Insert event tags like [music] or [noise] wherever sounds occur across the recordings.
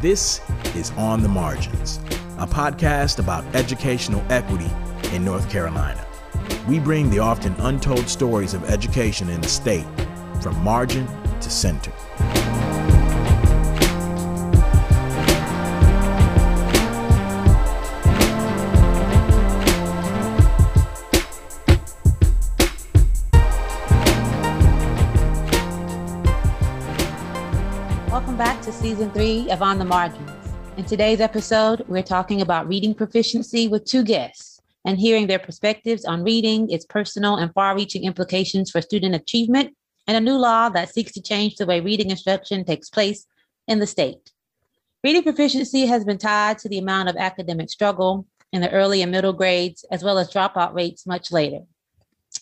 This is On the Margins, a podcast about educational equity in North Carolina. We bring the often untold stories of education in the state from margin to center. Season three of On the Margins. In today's episode, we're talking about reading proficiency with two guests and hearing their perspectives on reading, its personal and far reaching implications for student achievement, and a new law that seeks to change the way reading instruction takes place in the state. Reading proficiency has been tied to the amount of academic struggle in the early and middle grades, as well as dropout rates much later.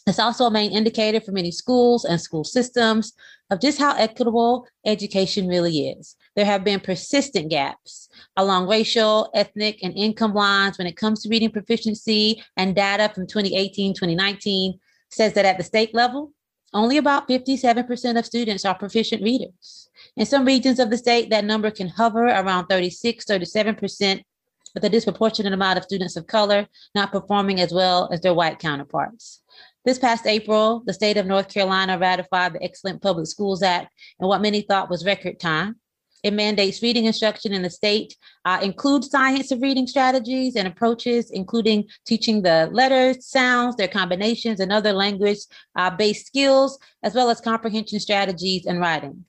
It's also a main indicator for many schools and school systems of just how equitable education really is. There have been persistent gaps along racial, ethnic, and income lines when it comes to reading proficiency, and data from 2018 2019 says that at the state level, only about 57% of students are proficient readers. In some regions of the state, that number can hover around 36, 37%, with a disproportionate amount of students of color not performing as well as their white counterparts. This past April, the state of North Carolina ratified the Excellent Public Schools Act in what many thought was record time. It mandates reading instruction in the state, uh, includes science of reading strategies and approaches, including teaching the letters, sounds, their combinations, and other language uh, based skills, as well as comprehension strategies and writing.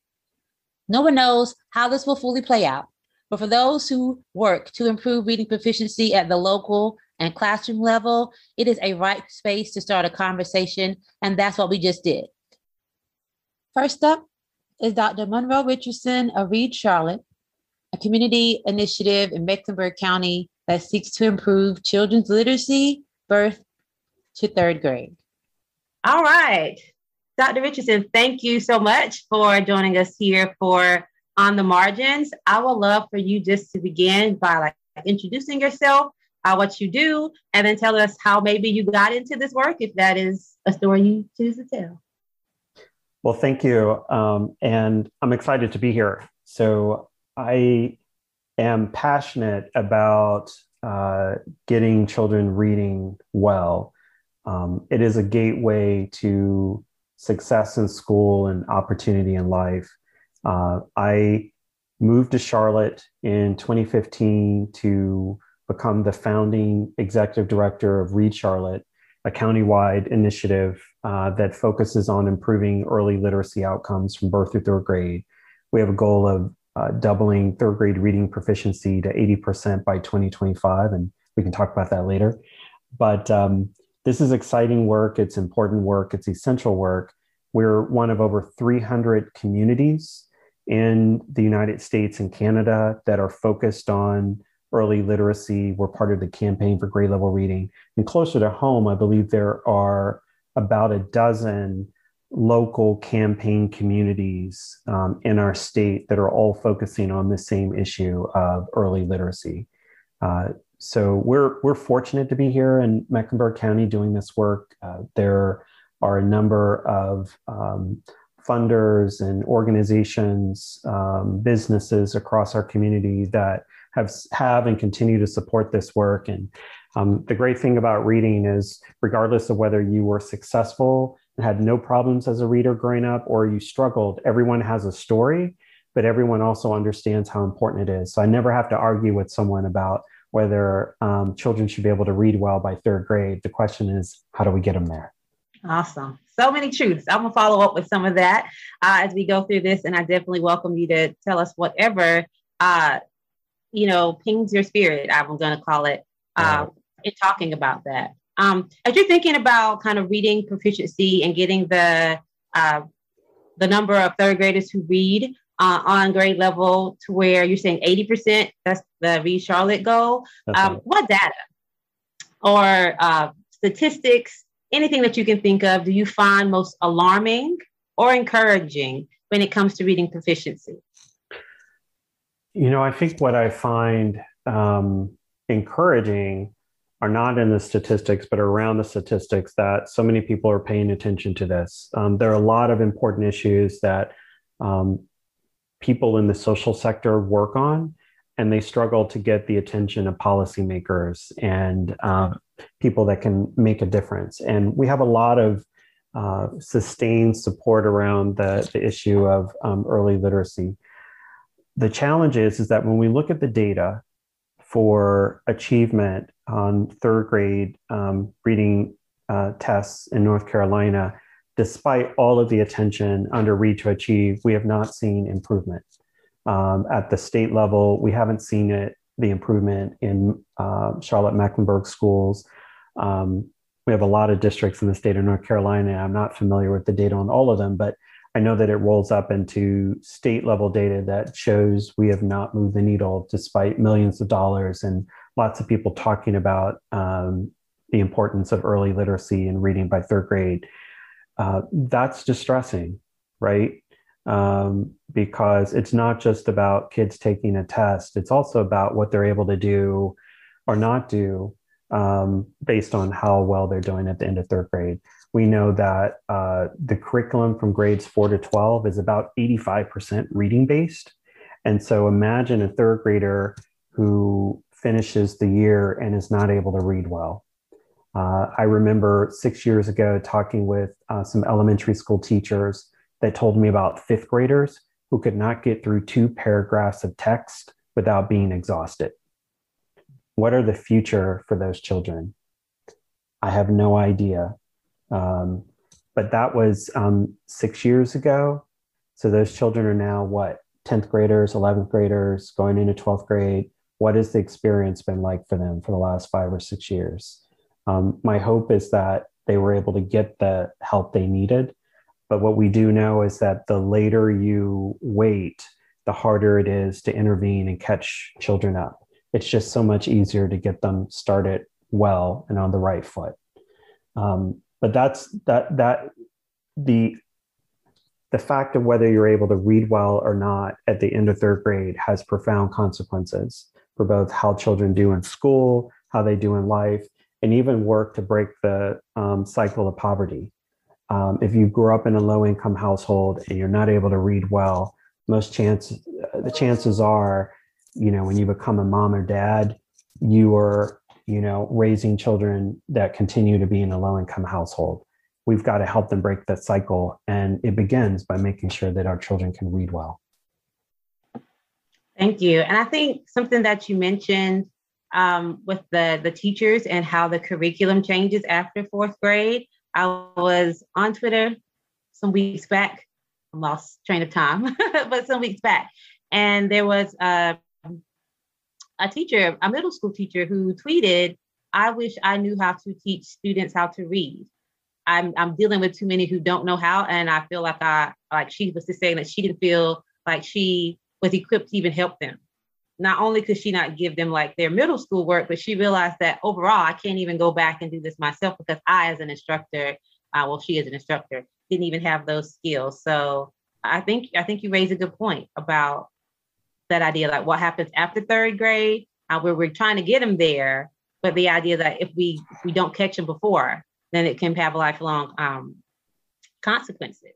No one knows how this will fully play out, but for those who work to improve reading proficiency at the local and classroom level, it is a right space to start a conversation, and that's what we just did. First up is Dr. Munro Richardson of Read Charlotte, a community initiative in Mecklenburg County that seeks to improve children's literacy, birth to third grade. All right. Dr. Richardson, thank you so much for joining us here for On the Margins. I would love for you just to begin by like introducing yourself, uh, what you do, and then tell us how maybe you got into this work, if that is a story you choose to tell. Well, thank you. Um, and I'm excited to be here. So, I am passionate about uh, getting children reading well. Um, it is a gateway to success in school and opportunity in life. Uh, I moved to Charlotte in 2015 to become the founding executive director of Read Charlotte, a countywide initiative uh, that focuses on improving early literacy outcomes from birth through third grade. We have a goal of uh, doubling third grade reading proficiency to 80% by 2025, and we can talk about that later. But um, this is exciting work, it's important work, it's essential work. We're one of over 300 communities in the United States and Canada that are focused on early literacy. We're part of the campaign for grade level reading. And closer to home, I believe there are about a dozen local campaign communities um, in our state that are all focusing on the same issue of early literacy. Uh, so we're we're fortunate to be here in Mecklenburg County doing this work. Uh, there are a number of um, funders and organizations, um, businesses across our community that have have and continue to support this work. And um, the great thing about reading is, regardless of whether you were successful and had no problems as a reader growing up, or you struggled, everyone has a story, but everyone also understands how important it is. So I never have to argue with someone about whether um, children should be able to read well by third grade. The question is, how do we get them there? Awesome. So many truths. I'm going to follow up with some of that uh, as we go through this. And I definitely welcome you to tell us whatever uh, you know, pings your spirit, I'm going to call it, uh, in talking about that. Um, as you're thinking about kind of reading proficiency and getting the uh, the number of third graders who read uh, on grade level to where you're saying 80%, that's the Read Charlotte goal. Um. What data or uh, statistics, anything that you can think of, do you find most alarming or encouraging when it comes to reading proficiency? You know, I think what I find um, encouraging are not in the statistics, but around the statistics that so many people are paying attention to this. Um, there are a lot of important issues that um, people in the social sector work on. and they struggle to get the attention of policymakers and um, people that can make a difference. And we have a lot of uh, sustained support around the, the issue of um, early literacy. The challenge is, is that when we look at the data for achievement on third grade um, reading uh, tests in North Carolina, despite all of the attention under Read to Achieve, we have not seen improvement. Um, at the state level, we haven't seen it, the improvement in uh, Charlotte Mecklenburg schools. Um, we have a lot of districts in the state of North Carolina. I'm not familiar with the data on all of them, but I know that it rolls up into state level data that shows we have not moved the needle despite millions of dollars and lots of people talking about um, the importance of early literacy and reading by third grade. Uh, that's distressing, right? Um, because it's not just about kids taking a test, it's also about what they're able to do or not do um, based on how well they're doing at the end of third grade. We know that uh, the curriculum from grades four to 12 is about 85% reading based. And so imagine a third grader who finishes the year and is not able to read well. Uh, I remember six years ago talking with uh, some elementary school teachers that told me about fifth graders who could not get through two paragraphs of text without being exhausted. What are the future for those children? I have no idea. Um, but that was um, six years ago. So those children are now what, 10th graders, 11th graders, going into 12th grade. What has the experience been like for them for the last five or six years? Um, my hope is that they were able to get the help they needed. But what we do know is that the later you wait, the harder it is to intervene and catch children up. It's just so much easier to get them started well and on the right foot. Um, but that's that that the the fact of whether you're able to read well or not at the end of third grade has profound consequences for both how children do in school, how they do in life, and even work to break the um, cycle of poverty. Um, if you grew up in a low income household and you're not able to read well, most chances, the chances are, you know, when you become a mom or dad, you are, you know, raising children that continue to be in a low income household. We've got to help them break that cycle. And it begins by making sure that our children can read well. Thank you. And I think something that you mentioned um, with the the teachers and how the curriculum changes after fourth grade. I was on Twitter some weeks back. I lost train of time, [laughs] but some weeks back, and there was a, a teacher, a middle school teacher, who tweeted, "I wish I knew how to teach students how to read." I'm I'm dealing with too many who don't know how, and I feel like I like she was just saying that she didn't feel like she was equipped to even help them not only could she not give them like their middle school work, but she realized that overall, I can't even go back and do this myself because I, as an instructor, uh, well, she as an instructor, didn't even have those skills. So I think I think you raise a good point about that idea, like what happens after third grade, uh, where we're trying to get them there, but the idea that if we if we don't catch them before, then it can have lifelong um, consequences.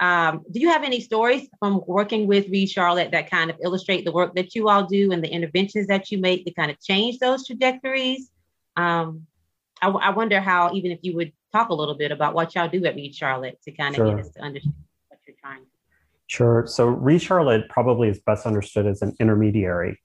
Um, do you have any stories from working with Read Charlotte that kind of illustrate the work that you all do and the interventions that you make to kind of change those trajectories? Um, I, I, wonder how, even if you would talk a little bit about what y'all do at Read Charlotte to kind of sure. get us to understand what you're trying to do. Sure. So Read Charlotte probably is best understood as an intermediary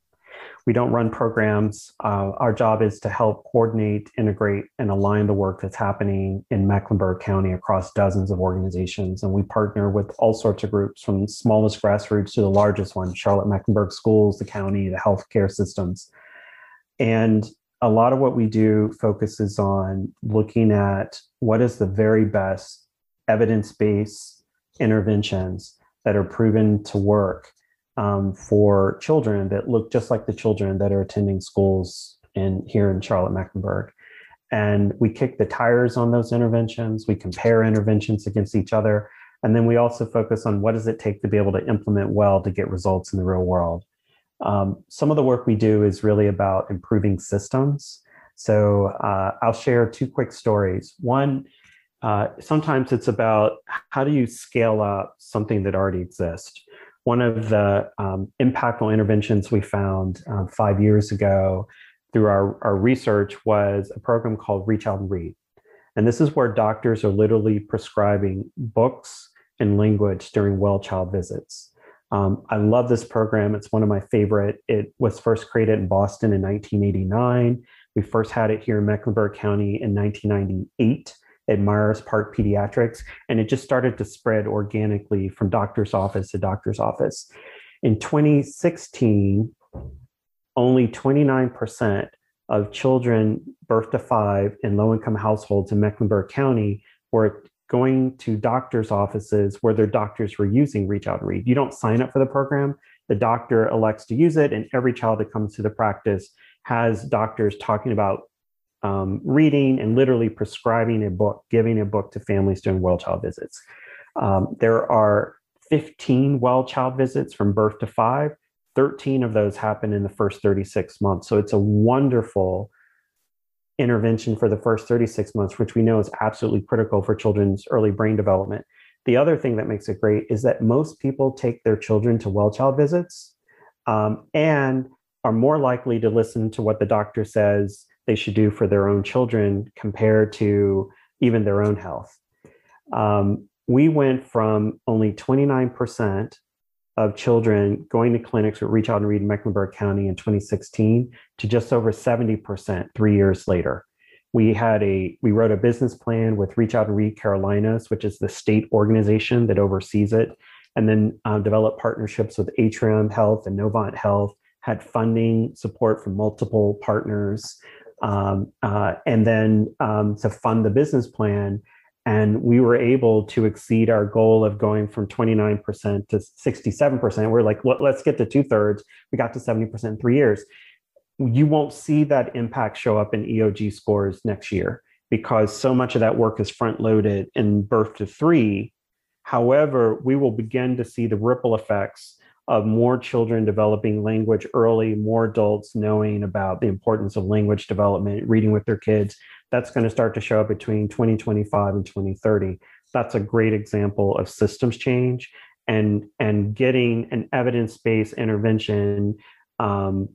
we don't run programs. Uh, our job is to help coordinate, integrate, and align the work that's happening in Mecklenburg County across dozens of organizations. And we partner with all sorts of groups from smallest grassroots to the largest one Charlotte Mecklenburg schools, the county, the healthcare systems. And a lot of what we do focuses on looking at what is the very best evidence based interventions that are proven to work um, for children that look just like the children that are attending schools in here in Charlotte Mecklenburg. And we kick the tires on those interventions. We compare interventions against each other. And then we also focus on what does it take to be able to implement well to get results in the real world. Um, some of the work we do is really about improving systems. So uh, I'll share two quick stories. One, uh, sometimes it's about how do you scale up something that already exists one of the um, impactful interventions we found um, five years ago through our, our research was a program called Reach Out and Read. And this is where doctors are literally prescribing books and language during well child visits. Um, I love this program. It's one of my favorite. It was first created in Boston in 1989. We first had it here in Mecklenburg County in 1998 at Myers Park Pediatrics, and it just started to spread organically from doctor's office to doctor's office. In 2016, only 29% of children birth to five in low income households in Mecklenburg County were going to doctors' offices where their doctors were using Reach Out and Read. You don't sign up for the program, the doctor elects to use it, and every child that comes to the practice has doctors talking about um, reading and literally prescribing a book, giving a book to families during well child visits. Um, there are 15 well child visits from birth to five. 13 of those happen in the first 36 months. So it's a wonderful intervention for the first 36 months, which we know is absolutely critical for children's early brain development. The other thing that makes it great is that most people take their children to well child visits um, and are more likely to listen to what the doctor says they should do for their own children compared to even their own health. Um, we went from only 29% of children going to clinics with Reach Out and Read in Mecklenburg County in 2016 to just over 70% three years later. We had a we wrote a business plan with Reach Out and Read Carolinas, which is the state organization that oversees it, and then uh, developed partnerships with Atrium Health and Novant Health. Had funding support from multiple partners, um, uh, and then um, to fund the business plan. And we were able to exceed our goal of going from 29% to 67%. We're like, well, let's get to two thirds. We got to 70% in three years. You won't see that impact show up in EOG scores next year because so much of that work is front loaded in birth to three. However, we will begin to see the ripple effects of more children developing language early, more adults knowing about the importance of language development, reading with their kids. That's going to start to show up between 2025 and 2030. That's a great example of systems change and and getting an evidence-based intervention um,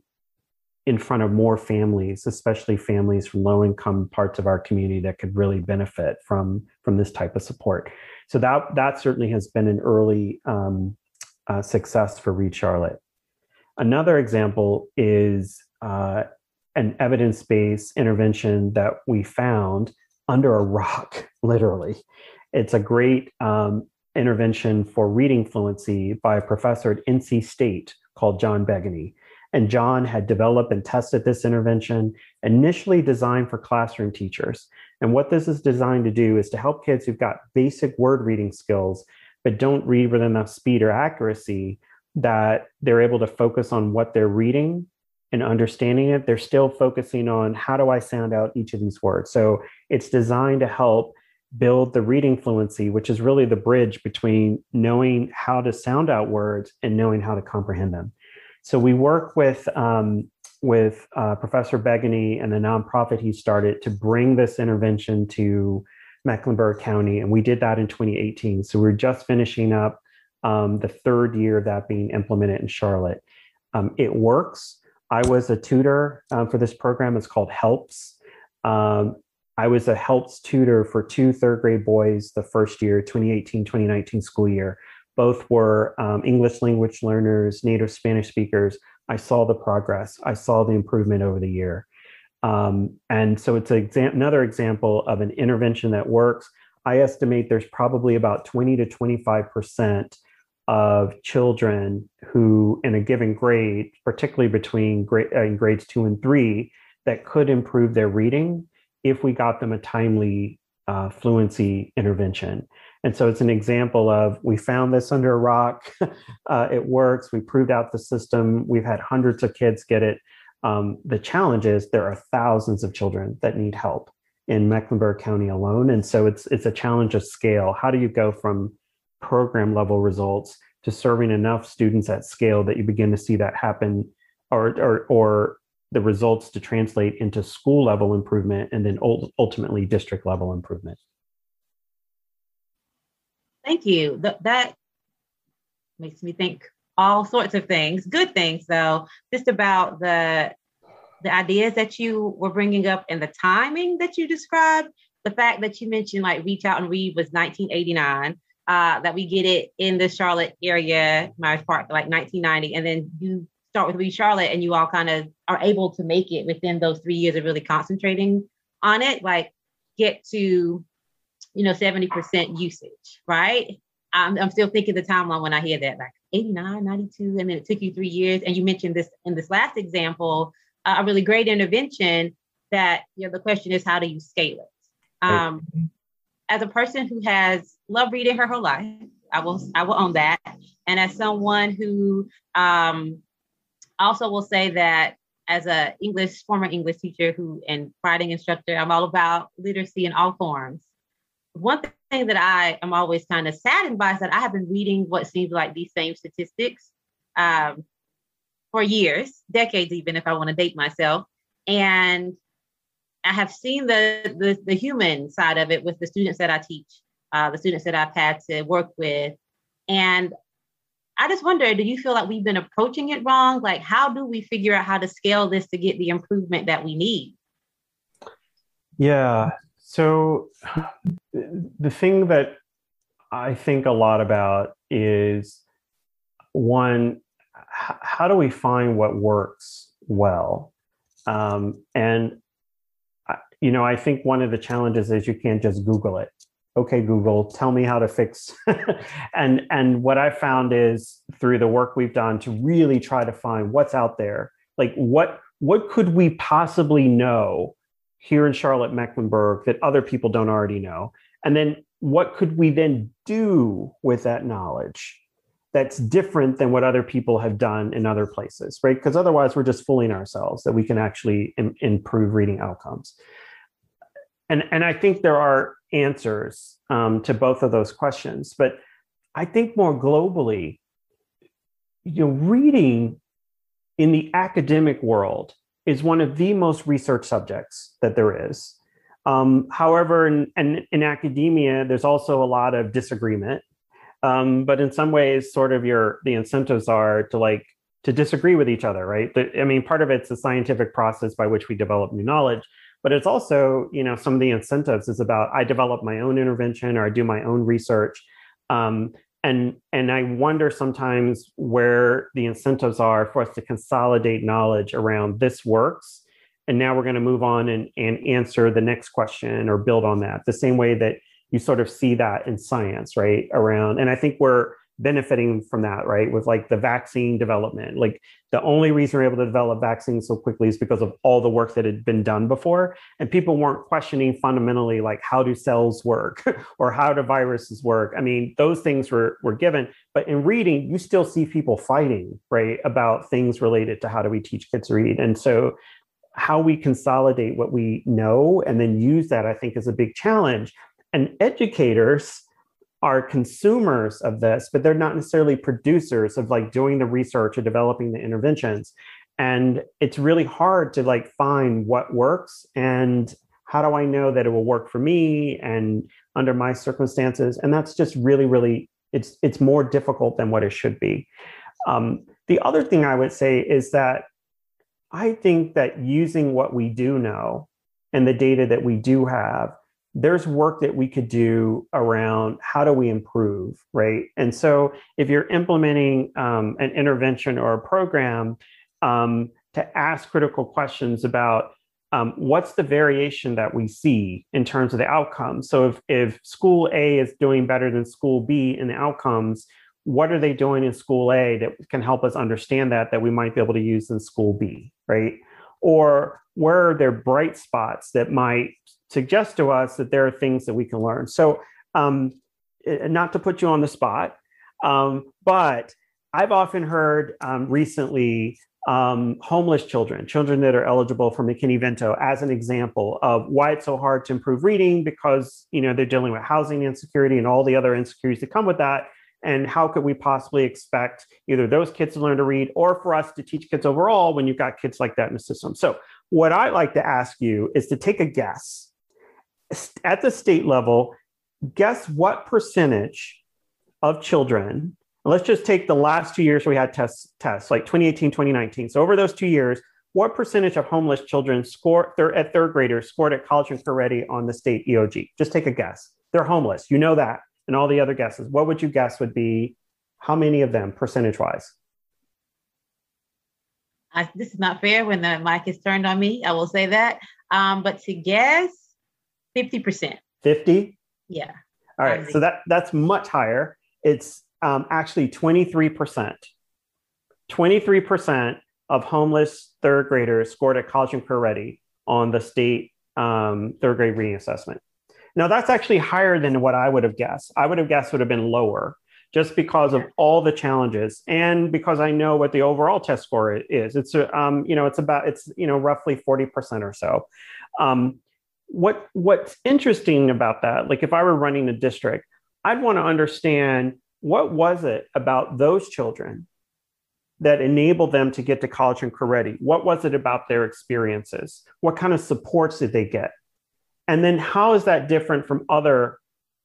in front of more families, especially families from low-income parts of our community that could really benefit from from this type of support. So that that certainly has been an early um, uh, success for Read Charlotte. Another example is uh, an evidence based intervention that we found under a rock, [laughs] literally. It's a great um, intervention for reading fluency by a professor at NC State called John Begeny. And John had developed and tested this intervention initially designed for classroom teachers. And what this is designed to do is to help kids who've got basic word reading skills but don't read with enough speed or accuracy that they're able to focus on what they're reading and understanding it. They're still focusing on how do I sound out each of these words. So it's designed to help build the reading fluency, which is really the bridge between knowing how to sound out words and knowing how to comprehend them. So we work with um, with uh, Professor Begeny and the nonprofit he started to bring this intervention to Mecklenburg County, and we did that in 2018. So we're just finishing up um, the third year of that being implemented in Charlotte. Um, it works. I was a tutor um, for this program. It's called HELPS. Um, I was a HELPS tutor for two third grade boys the first year, 2018 2019 school year. Both were um, English language learners, native Spanish speakers. I saw the progress, I saw the improvement over the year. Um, and so it's another example of an intervention that works. I estimate there's probably about 20 to 25% of children who, in a given grade, particularly between grade, uh, grades two and three, that could improve their reading if we got them a timely uh, fluency intervention. And so it's an example of we found this under a rock. [laughs] uh, it works. We proved out the system. We've had hundreds of kids get it um, the challenge is there are thousands of children that need help in Mecklenburg County alone, and so it's it's a challenge of scale. How do you go from program level results to serving enough students at scale that you begin to see that happen, or or, or the results to translate into school level improvement and then ultimately district level improvement. Thank you. That, that makes me think all sorts of things, good things though, just about the the ideas that you were bringing up and the timing that you described. The fact that you mentioned like Reach Out and Read was 1989, uh, that we get it in the Charlotte area, Myers Park, like 1990, and then you start with Read Charlotte and you all kind of are able to make it within those three years of really concentrating on it, like get to, you know, 70% usage, right? I'm, I'm still thinking the timeline when I hear that, like 89, 92, and then it took you three years. And you mentioned this in this last example, uh, a really great intervention that, you know, the question is, how do you scale it? Um, as a person who has loved reading her whole life, I will, I will own that. And as someone who um, also will say that as a English, former English teacher who and writing instructor, I'm all about literacy in all forms. One thing that I am always kind of saddened by is that I have been reading what seems like these same statistics um, for years, decades, even if I want to date myself. And I have seen the, the, the human side of it with the students that I teach, uh, the students that I've had to work with, and I just wonder, do you feel like we've been approaching it wrong? Like, how do we figure out how to scale this to get the improvement that we need? Yeah. So, the thing that I think a lot about is one, how do we find what works well? Um, and, you know, I think one of the challenges is you can't just Google it okay google tell me how to fix [laughs] and and what i found is through the work we've done to really try to find what's out there like what what could we possibly know here in charlotte mecklenburg that other people don't already know and then what could we then do with that knowledge that's different than what other people have done in other places right because otherwise we're just fooling ourselves that we can actually Im- improve reading outcomes and and i think there are answers um, to both of those questions. But I think more globally, you know, reading in the academic world is one of the most research subjects that there is. Um, however, in, in, in, academia, there's also a lot of disagreement. Um, but in some ways, sort of your the incentives are to like to disagree with each other, right? The, I mean, part of it's the scientific process by which we develop new knowledge, but it's also you know some of the incentives is about i develop my own intervention or i do my own research um, and and i wonder sometimes where the incentives are for us to consolidate knowledge around this works. And now we're going to move on and, and answer the next question or build on that. The same way that you sort of see that in science right around and i think we're benefiting from that, right? With like the vaccine development. Like the only reason we're able to develop vaccines so quickly is because of all the work that had been done before. And people weren't questioning fundamentally like how do cells work [laughs] or how do viruses work. I mean, those things were were given. But in reading, you still see people fighting, right, about things related to how do we teach kids to read. And so how we consolidate what we know and then use that, I think, is a big challenge. And educators are consumers of this, but they're not necessarily producers of like doing the research or developing the interventions. And it's really hard to like find what works and how do I know that it will work for me and under my circumstances. And that's just really, really it's it's more difficult than what it should be. Um, the other thing I would say is that I think that using what we do know and the data that we do have there's work that we could do around how do we improve, right? And so if you're implementing um, an intervention or a program, um, to ask critical questions about um, what's the variation that we see in terms of the outcomes. So if, if school A is doing better than school B in the outcomes, what are they doing in school A that can help us understand that that we might be able to use in school B, right? Or where are there bright spots that might suggest to us that there are things that we can learn. So, um, not to put you on the spot, um, but I've often heard um, recently um, homeless children, children that are eligible for McKinney-Vento, as an example of why it's so hard to improve reading because you know they're dealing with housing insecurity and all the other insecurities that come with that. And how could we possibly expect either those kids to learn to read or for us to teach kids overall when you've got kids like that in the system? So, what I like to ask you is to take a guess at the state level, guess what percentage of children let's just take the last two years we had tests, tests like 2018, 2019. So over those two years, what percentage of homeless children score thir- at third graders scored at college and career ready on the state EOG? Just take a guess. They're homeless. You know that. And all the other guesses. What would you guess would be how many of them percentage wise? I, this is not fair when the mic is turned on me. I will say that. Um, but to guess, 50%. 50? Yeah. All right. So that that's much higher. It's um, actually 23%. 23% of homeless third graders scored at college and career ready on the state um, third grade reading assessment. Now, that's actually higher than what I would have guessed. I would have guessed would have been lower just because of all the challenges and because I know what the overall test score is. It's, um, you know, it's about, it's, you know, roughly 40% or so. Um, what, what's interesting about that, like if I were running a district, I'd want to understand what was it about those children that enabled them to get to college and career? What was it about their experiences? What kind of supports did they get? And then how is that different from other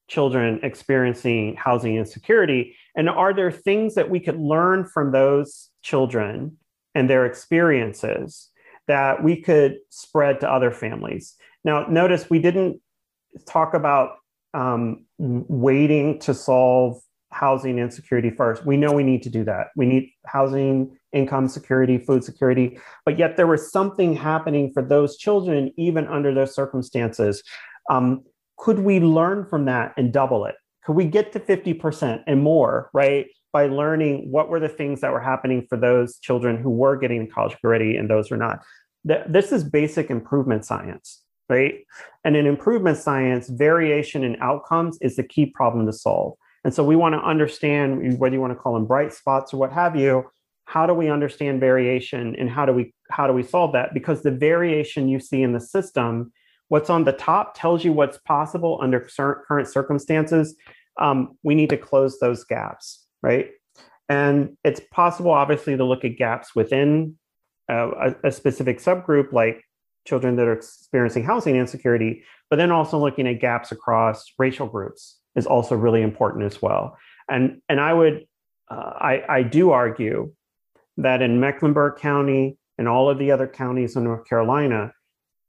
children experiencing housing insecurity? And are there things that we could learn from those children and their experiences that we could spread to other families? Now, notice we didn't talk about um, waiting to solve housing insecurity first. We know we need to do that. We need housing, income security, food security, but yet there was something happening for those children, even under those circumstances. Um, could we learn from that and double it? Could we get to 50% and more, right? By learning what were the things that were happening for those children who were getting college ready and those who are not. This is basic improvement science, right? And in improvement science, variation in outcomes is the key problem to solve. And so we want to understand whether you want to call them bright spots or what have you. How do we understand variation and how do we how do we solve that? Because the variation you see in the system, what's on the top tells you what's possible under current circumstances. Um, we need to close those gaps, right? And it's possible, obviously, to look at gaps within a, a specific subgroup, like children that are experiencing housing insecurity, but then also looking at gaps across racial groups is also really important as well. And and I would uh, I I do argue that in Mecklenburg County and all of the other counties in North Carolina,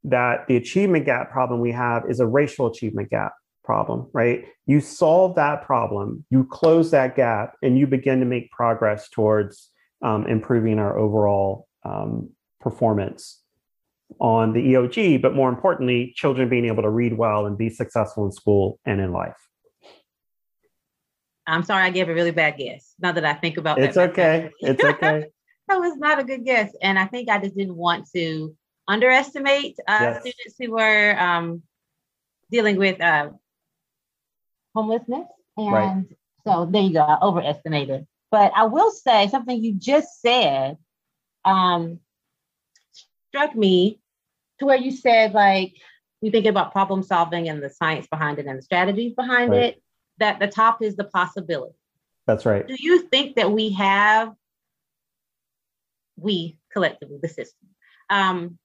that the achievement gap problem we have is a racial achievement gap problem, right? You solve that problem, you close that gap, and you begin to make progress towards um, improving our overall um, performance on the EOG, but more importantly, children being able to read well and be successful in school and in life. I'm sorry, I gave a really bad guess. Now that I think about it, it's okay. It's [laughs] okay. that was not a good guess, and I think I just didn't want to underestimate uh, yes. students who were um, dealing with uh, homelessness, and right. so there you go. I overestimated, but I will say something you just said um, struck me to where you said like we think about problem solving and the science behind it and the strategies behind right. it that the top is the possibility. That's right. Do you think that we have, we collectively, the system, um,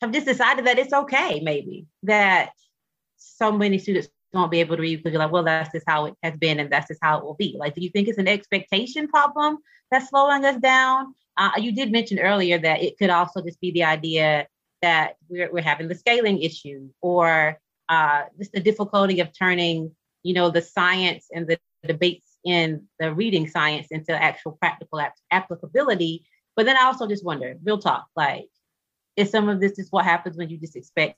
have just decided that it's okay, maybe, that so many students won't be able to read because you're like, well, that's just how it has been and that's just how it will be. Like, do you think it's an expectation problem that's slowing us down? Uh, you did mention earlier that it could also just be the idea that we're, we're having the scaling issue or uh, just the difficulty of turning you know, the science and the debates in the reading science into actual practical ap- applicability. But then I also just wonder, real talk, like, is some of this just what happens when you just expect?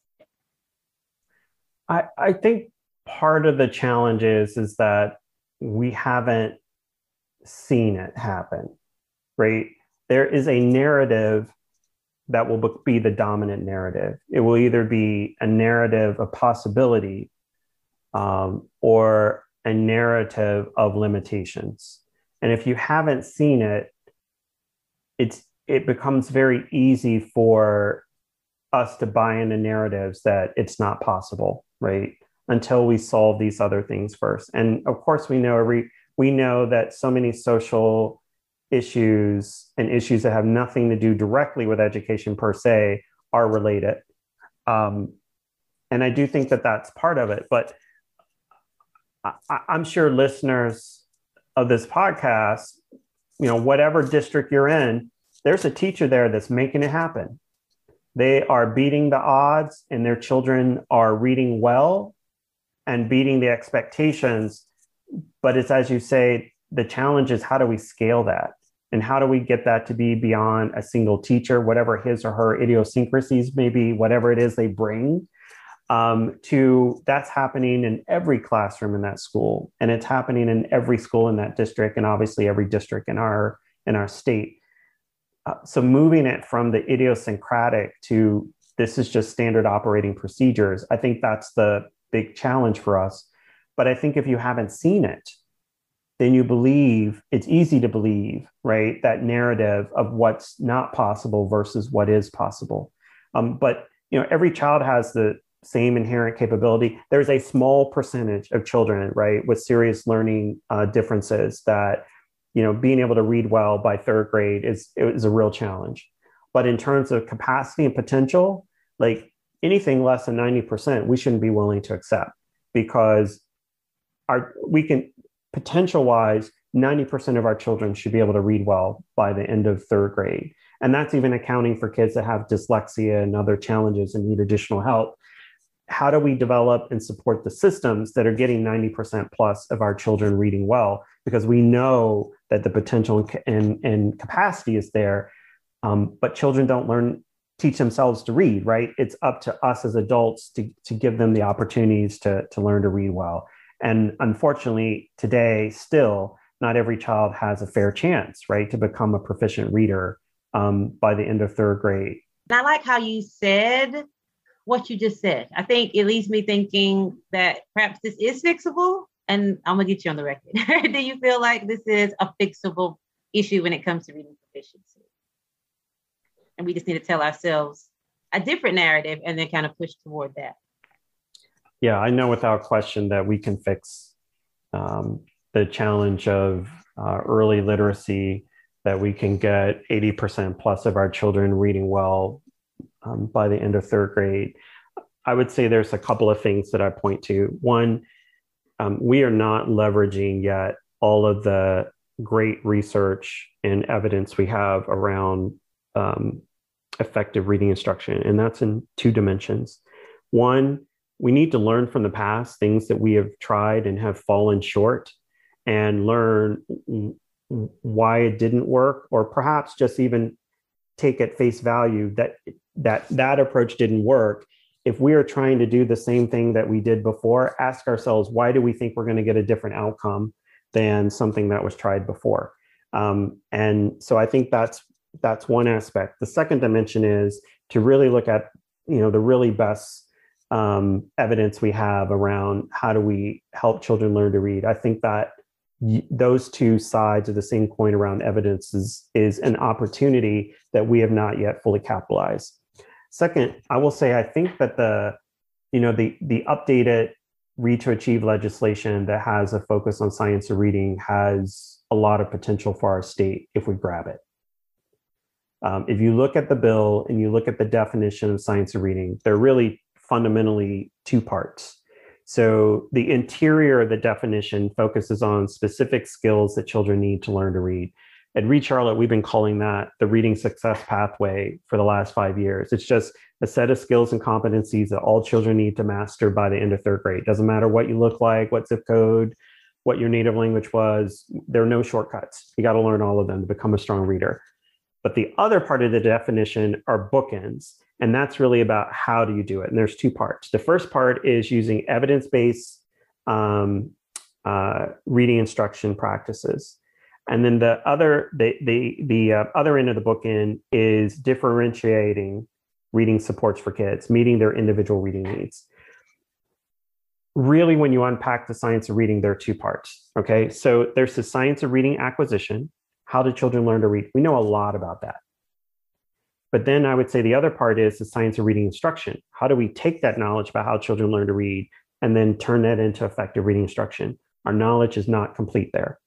I, I think part of the challenge is is that we haven't seen it happen, right? There is a narrative that will be the dominant narrative. It will either be a narrative of possibility um, or a narrative of limitations. And if you haven't seen it, it's it becomes very easy for us to buy into narratives that it's not possible, right? Until we solve these other things first. And of course, we know every we know that so many social issues and issues that have nothing to do directly with education per se are related. Um, and I do think that that's part of it. But I, am sure listeners of this podcast, you know, whatever district you're in, there's a teacher there that's making it happen. They are beating the odds, and their children are reading well and beating the expectations. But it's as you say, the challenge is how do we scale that? And how do we get that to be beyond a single teacher, whatever his or her idiosyncrasies may be, whatever it is they bring? Um, to that's happening in every classroom in that school, and it's happening in every school in that district, and obviously every district in our in our state. Uh, so moving it from the idiosyncratic to this is just standard operating procedures, I think that's the big challenge for us. But I think if you haven't seen it, then you believe it's easy to believe, right? That narrative of what's not possible versus what is possible. Um, but you know, every child has the same inherent capability. There's a small percentage of children, right, with serious learning uh, differences that you know being able to read well by third grade is is a real challenge. But in terms of capacity and potential, like anything less than 90%, we shouldn't be willing to accept because our we can potential wise, 90% of our children should be able to read well by the end of third grade. And that's even accounting for kids that have dyslexia and other challenges and need additional help. How do we develop and support the systems that are getting 90% plus of our children reading well? Because we know that the potential and, and capacity is there, um, but children don't learn, teach themselves to read, right? It's up to us as adults to, to give them the opportunities to, to learn to read well. And unfortunately, today, still, not every child has a fair chance, right, to become a proficient reader um, by the end of third grade. I like how you said what you just said. I think it leaves me thinking that perhaps this is fixable. And I'm gonna get you on the record. [laughs] Do you feel like this is a fixable issue when it comes to reading proficiency? And we just need to tell ourselves a different narrative and then kind of push toward that yeah, I know without question that we can fix um, the challenge of uh, early literacy, that we can get 80% plus of our children reading well um, by the end of third grade. I would say there's a couple of things that I point to. One, um, we are not leveraging yet all of the great research and evidence we have around um, effective reading instruction, and that's in two dimensions. One, we need to learn from the past things that we have tried and have fallen short and learn why it didn't work or perhaps just even take at face value that that that approach didn't work. If we are trying to do the same thing that we did before ask ourselves why do we think we're going to get a different outcome than something that was tried before? Um, and so i think that's that's one aspect. The second dimension is to really look at you know the really best um, evidence we have around how do we help children learn to read. I think that those two sides of the same coin around evidence is, is an opportunity that we have not yet fully capitalized. Second, I will say I think that the you know the the updated read to achieve legislation that has a focus on science of reading has a lot of potential for our state if we grab it. Um, if you look at the bill and you look at the definition of science of reading, there are really fundamentally two parts. So the interior of the definition focuses on specific skills that children need to learn to read. At Read Charlotte, we've been calling that the reading success pathway for the last five years. It's just a set of skills and competencies that all children need to master by the end of third grade. Doesn't matter what you look like, what zip code, what your native language was, there are no shortcuts. You got to learn all of them to become a strong reader. But the other part of the definition are bookends. And that's really about how do you do it. And there's two parts. The first part is using evidence based um, uh, reading instruction practices. And then the other, the, the, the uh, other end of the bookend is differentiating reading supports for kids, meeting their individual reading needs. Really, when you unpack the science of reading, there are two parts. Okay. So there's the science of reading acquisition. How do children learn to read? We know a lot about that. But then I would say the other part is the science of reading instruction. How do we take that knowledge about how children learn to read and then turn that into effective reading instruction? Our knowledge is not complete there.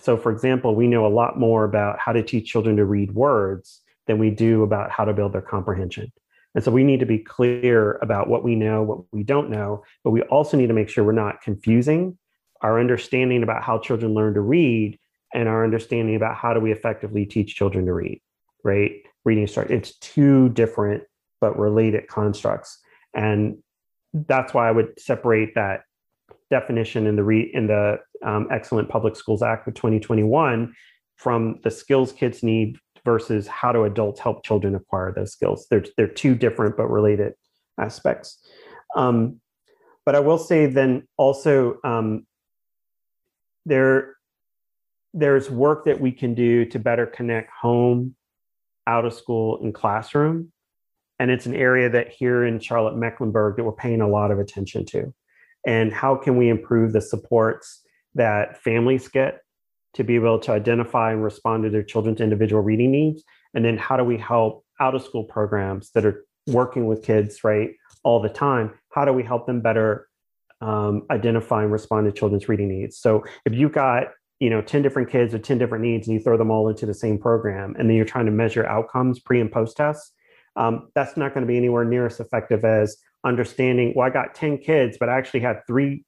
So, for example, we know a lot more about how to teach children to read words than we do about how to build their comprehension. And so we need to be clear about what we know, what we don't know, but we also need to make sure we're not confusing our understanding about how children learn to read and our understanding about how do we effectively teach children to read, right? Reading start. It's two different but related constructs. And that's why I would separate that definition in the re, in the um, Excellent Public Schools Act of 2021 from the skills kids need versus how do adults help children acquire those skills. They're, they're two different but related aspects. Um, but I will say then also um, there there's work that we can do to better connect home, out of school, and classroom. And it's an area that here in Charlotte Mecklenburg that we're paying a lot of attention to. And how can we improve the supports that families get to be able to identify and respond to their children's individual reading needs? And then how do we help out of school programs that are working with kids, right, all the time? How do we help them better um, identify and respond to children's reading needs? So if you've got you know 10 different kids with 10 different needs and you throw them all into the same program and then you're trying to measure outcomes pre and post tests um, that's not going to be anywhere near as effective as understanding well i got 10 kids but i actually had three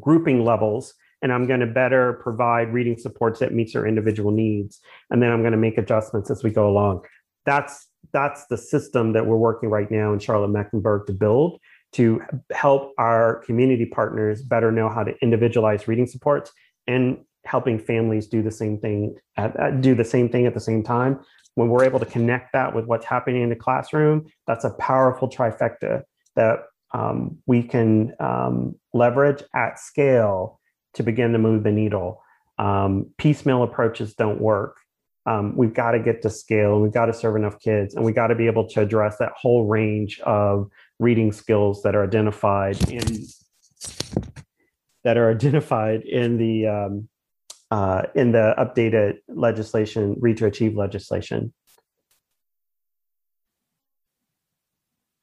grouping levels and i'm going to better provide reading supports that meets their individual needs and then i'm going to make adjustments as we go along. That's that's the system that we're working right now in charlotte mecklenburg to build to help our community partners better know how to individualize reading supports and helping families do the same thing at, do the same thing at the same time. When we're able to connect that with what's happening in the classroom that's a powerful trifecta that um, we can um, leverage at scale to begin to move the needle. Um, piecemeal approaches don't work. Um, we've got to get to scale and we've got to serve enough kids and we've got to be able to address that whole range of reading skills that are identified in that are identified in the um, uh, in the updated legislation, Read to Achieve legislation.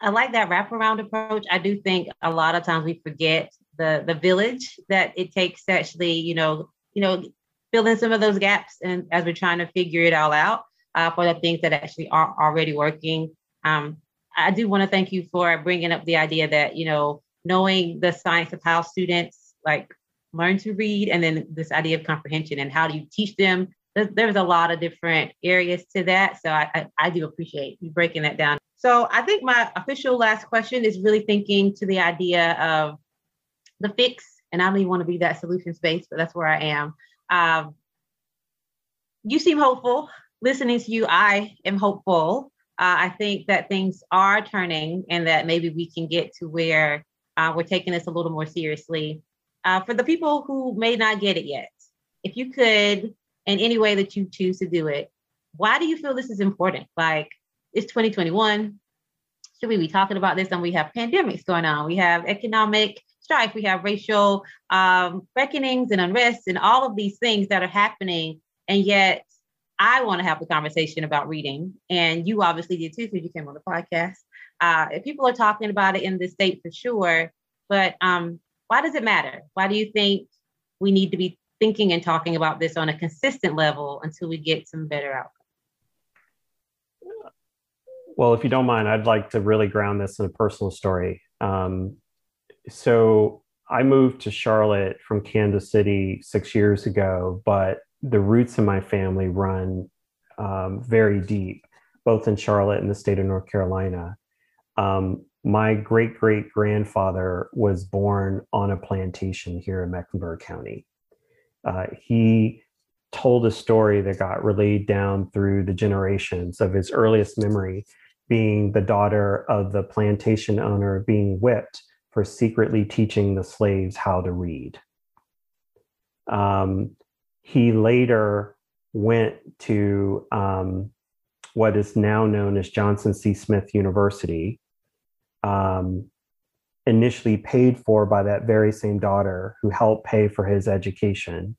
I like that wraparound approach. I do think a lot of times we forget the the village that it takes to actually, you know, you know, fill in some of those gaps, and as we're trying to figure it all out uh, for the things that actually are already working. Um, I do want to thank you for bringing up the idea that you know knowing the science of how students like learn to read and then this idea of comprehension and how do you teach them? There's, there's a lot of different areas to that so I, I, I do appreciate you breaking that down. So i think my official last question is really thinking to the idea of the fix and i don't even want to be that solution space but that's where i am. Um, you seem hopeful. Listening to you i am hopeful. Uh, i think that things are turning and that maybe we can get to where uh, we're taking this a little more seriously uh, for the people who may not get it yet, if you could, in any way that you choose to do it, why do you feel this is important? Like, it's 2021. Should we be talking about this? And we have pandemics going on. We have economic strife. We have racial um, reckonings and unrest and all of these things that are happening. And yet, I want to have the conversation about reading. And you obviously did too, because you came on the podcast. Uh, people are talking about it in the state for sure, but um, why does it matter? Why do you think we need to be thinking and talking about this on a consistent level until we get some better outcomes? Well, if you don't mind, I'd like to really ground this in a personal story. Um, so I moved to Charlotte from Kansas City six years ago, but the roots in my family run um, very deep, both in Charlotte and the state of North Carolina. Um, my great great grandfather was born on a plantation here in Mecklenburg County. Uh, he told a story that got relayed down through the generations of his earliest memory being the daughter of the plantation owner being whipped for secretly teaching the slaves how to read. Um, he later went to um, what is now known as Johnson C. Smith University, um, initially paid for by that very same daughter who helped pay for his education.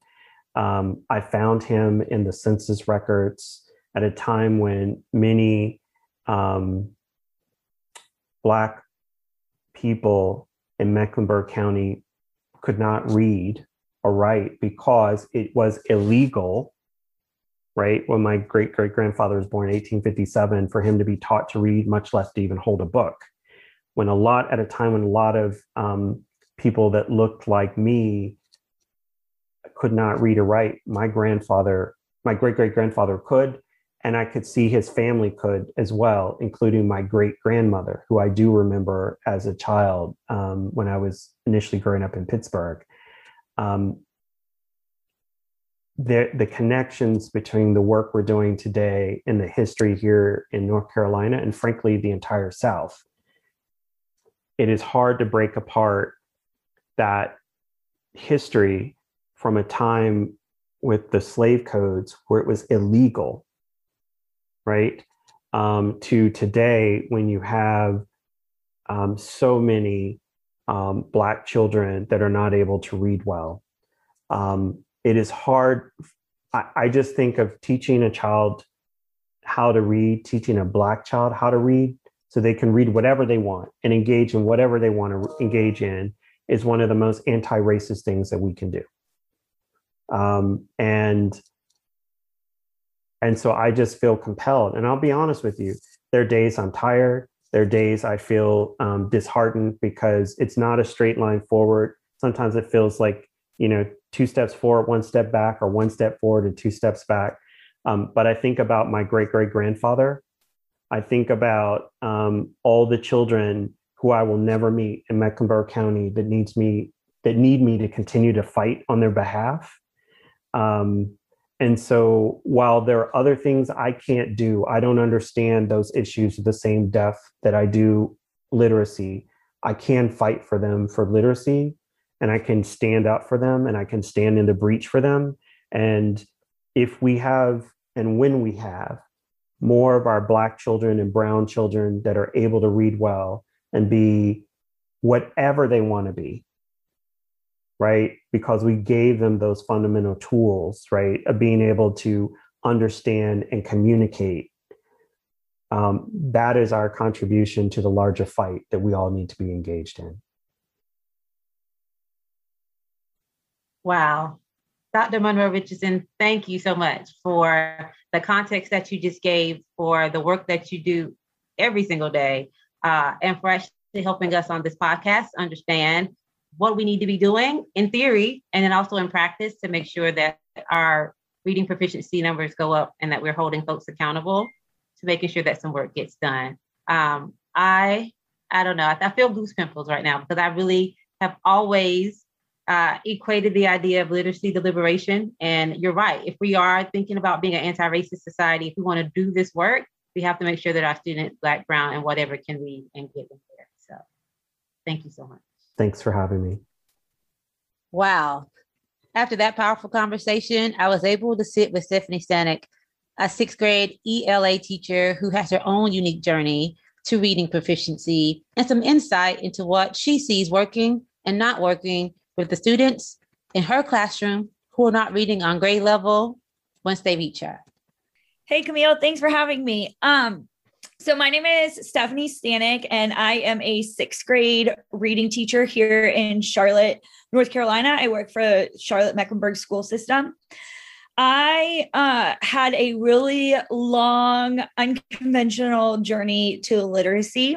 Um, I found him in the census records at a time when many um, Black people in Mecklenburg County could not read or write because it was illegal, right? When my great great grandfather was born in 1857, for him to be taught to read, much less to even hold a book when a lot at a time when a lot of um, people that looked like me could not read or write. My grandfather, my great great grandfather could, and I could see his family could as well, including my great grandmother, who I do remember as a child um, when I was initially growing up in Pittsburgh. Um, the, the connections between the work we're doing today and the history here in North Carolina, and frankly, the entire South, it is hard to break apart that history from a time with the slave codes where it was illegal right? Um, to today, when you have um, so many um, Black children that are not able to read well. Um, it is hard. I, I just think of teaching a child how to read, teaching a Black child how to read so they can read whatever they want and engage in whatever they want to engage in is one of the most anti-racist things that we can do. Um, and and so I just feel compelled. And I'll be honest with you, there are days I'm tired. There are days I feel um, disheartened because it's not a straight line forward. Sometimes it feels like, you know, two steps forward, one step back, or one step forward and two steps back. Um, but I think about my great great grandfather. I think about um, all the children who I will never meet in Mecklenburg County that needs me that need me to continue to fight on their behalf. Um, and so while there are other things I can't do, I don't understand those issues to the same depth that I do literacy. I can fight for them for literacy and I can stand up for them and I can stand in the breach for them. And if we have, and when we have, more of our Black children and Brown children that are able to read well and be whatever they want to be, right? Because we gave them those fundamental tools, right, of being able to understand and communicate. Um, that is our contribution to the larger fight that we all need to be engaged in. Wow. Dr. Munro Richardson, thank you so much for the context that you just gave, for the work that you do every single day, uh, and for actually helping us on this podcast understand what we need to be doing in theory and then also in practice to make sure that our reading proficiency numbers go up and that we're holding folks accountable to making sure that some work gets done. Um, I I don't know. I, feel goose pimples right now because I really have always uh, equated the idea of literacy to liberation. And you're right. If we are thinking about being an anti-racist society, if we want to do this work, we have to make sure that our students, Black, Brown, and whatever can read and get them there. So thank you so much. Thanks for having me. Wow. After that powerful conversation, I was able to sit with Stephanie Stanek, a sixth grade ELA teacher who has her own unique journey to reading proficiency and some insight into what she sees working and not working with the students in her classroom who are not reading on grade level once they reach her. Hey Camille, thanks for having me. Um, so, my name is Stephanie Stanek, and I am a sixth grade reading teacher here in Charlotte, North Carolina. I work for Charlotte Mecklenburg School System. I uh, had a really long, unconventional journey to literacy.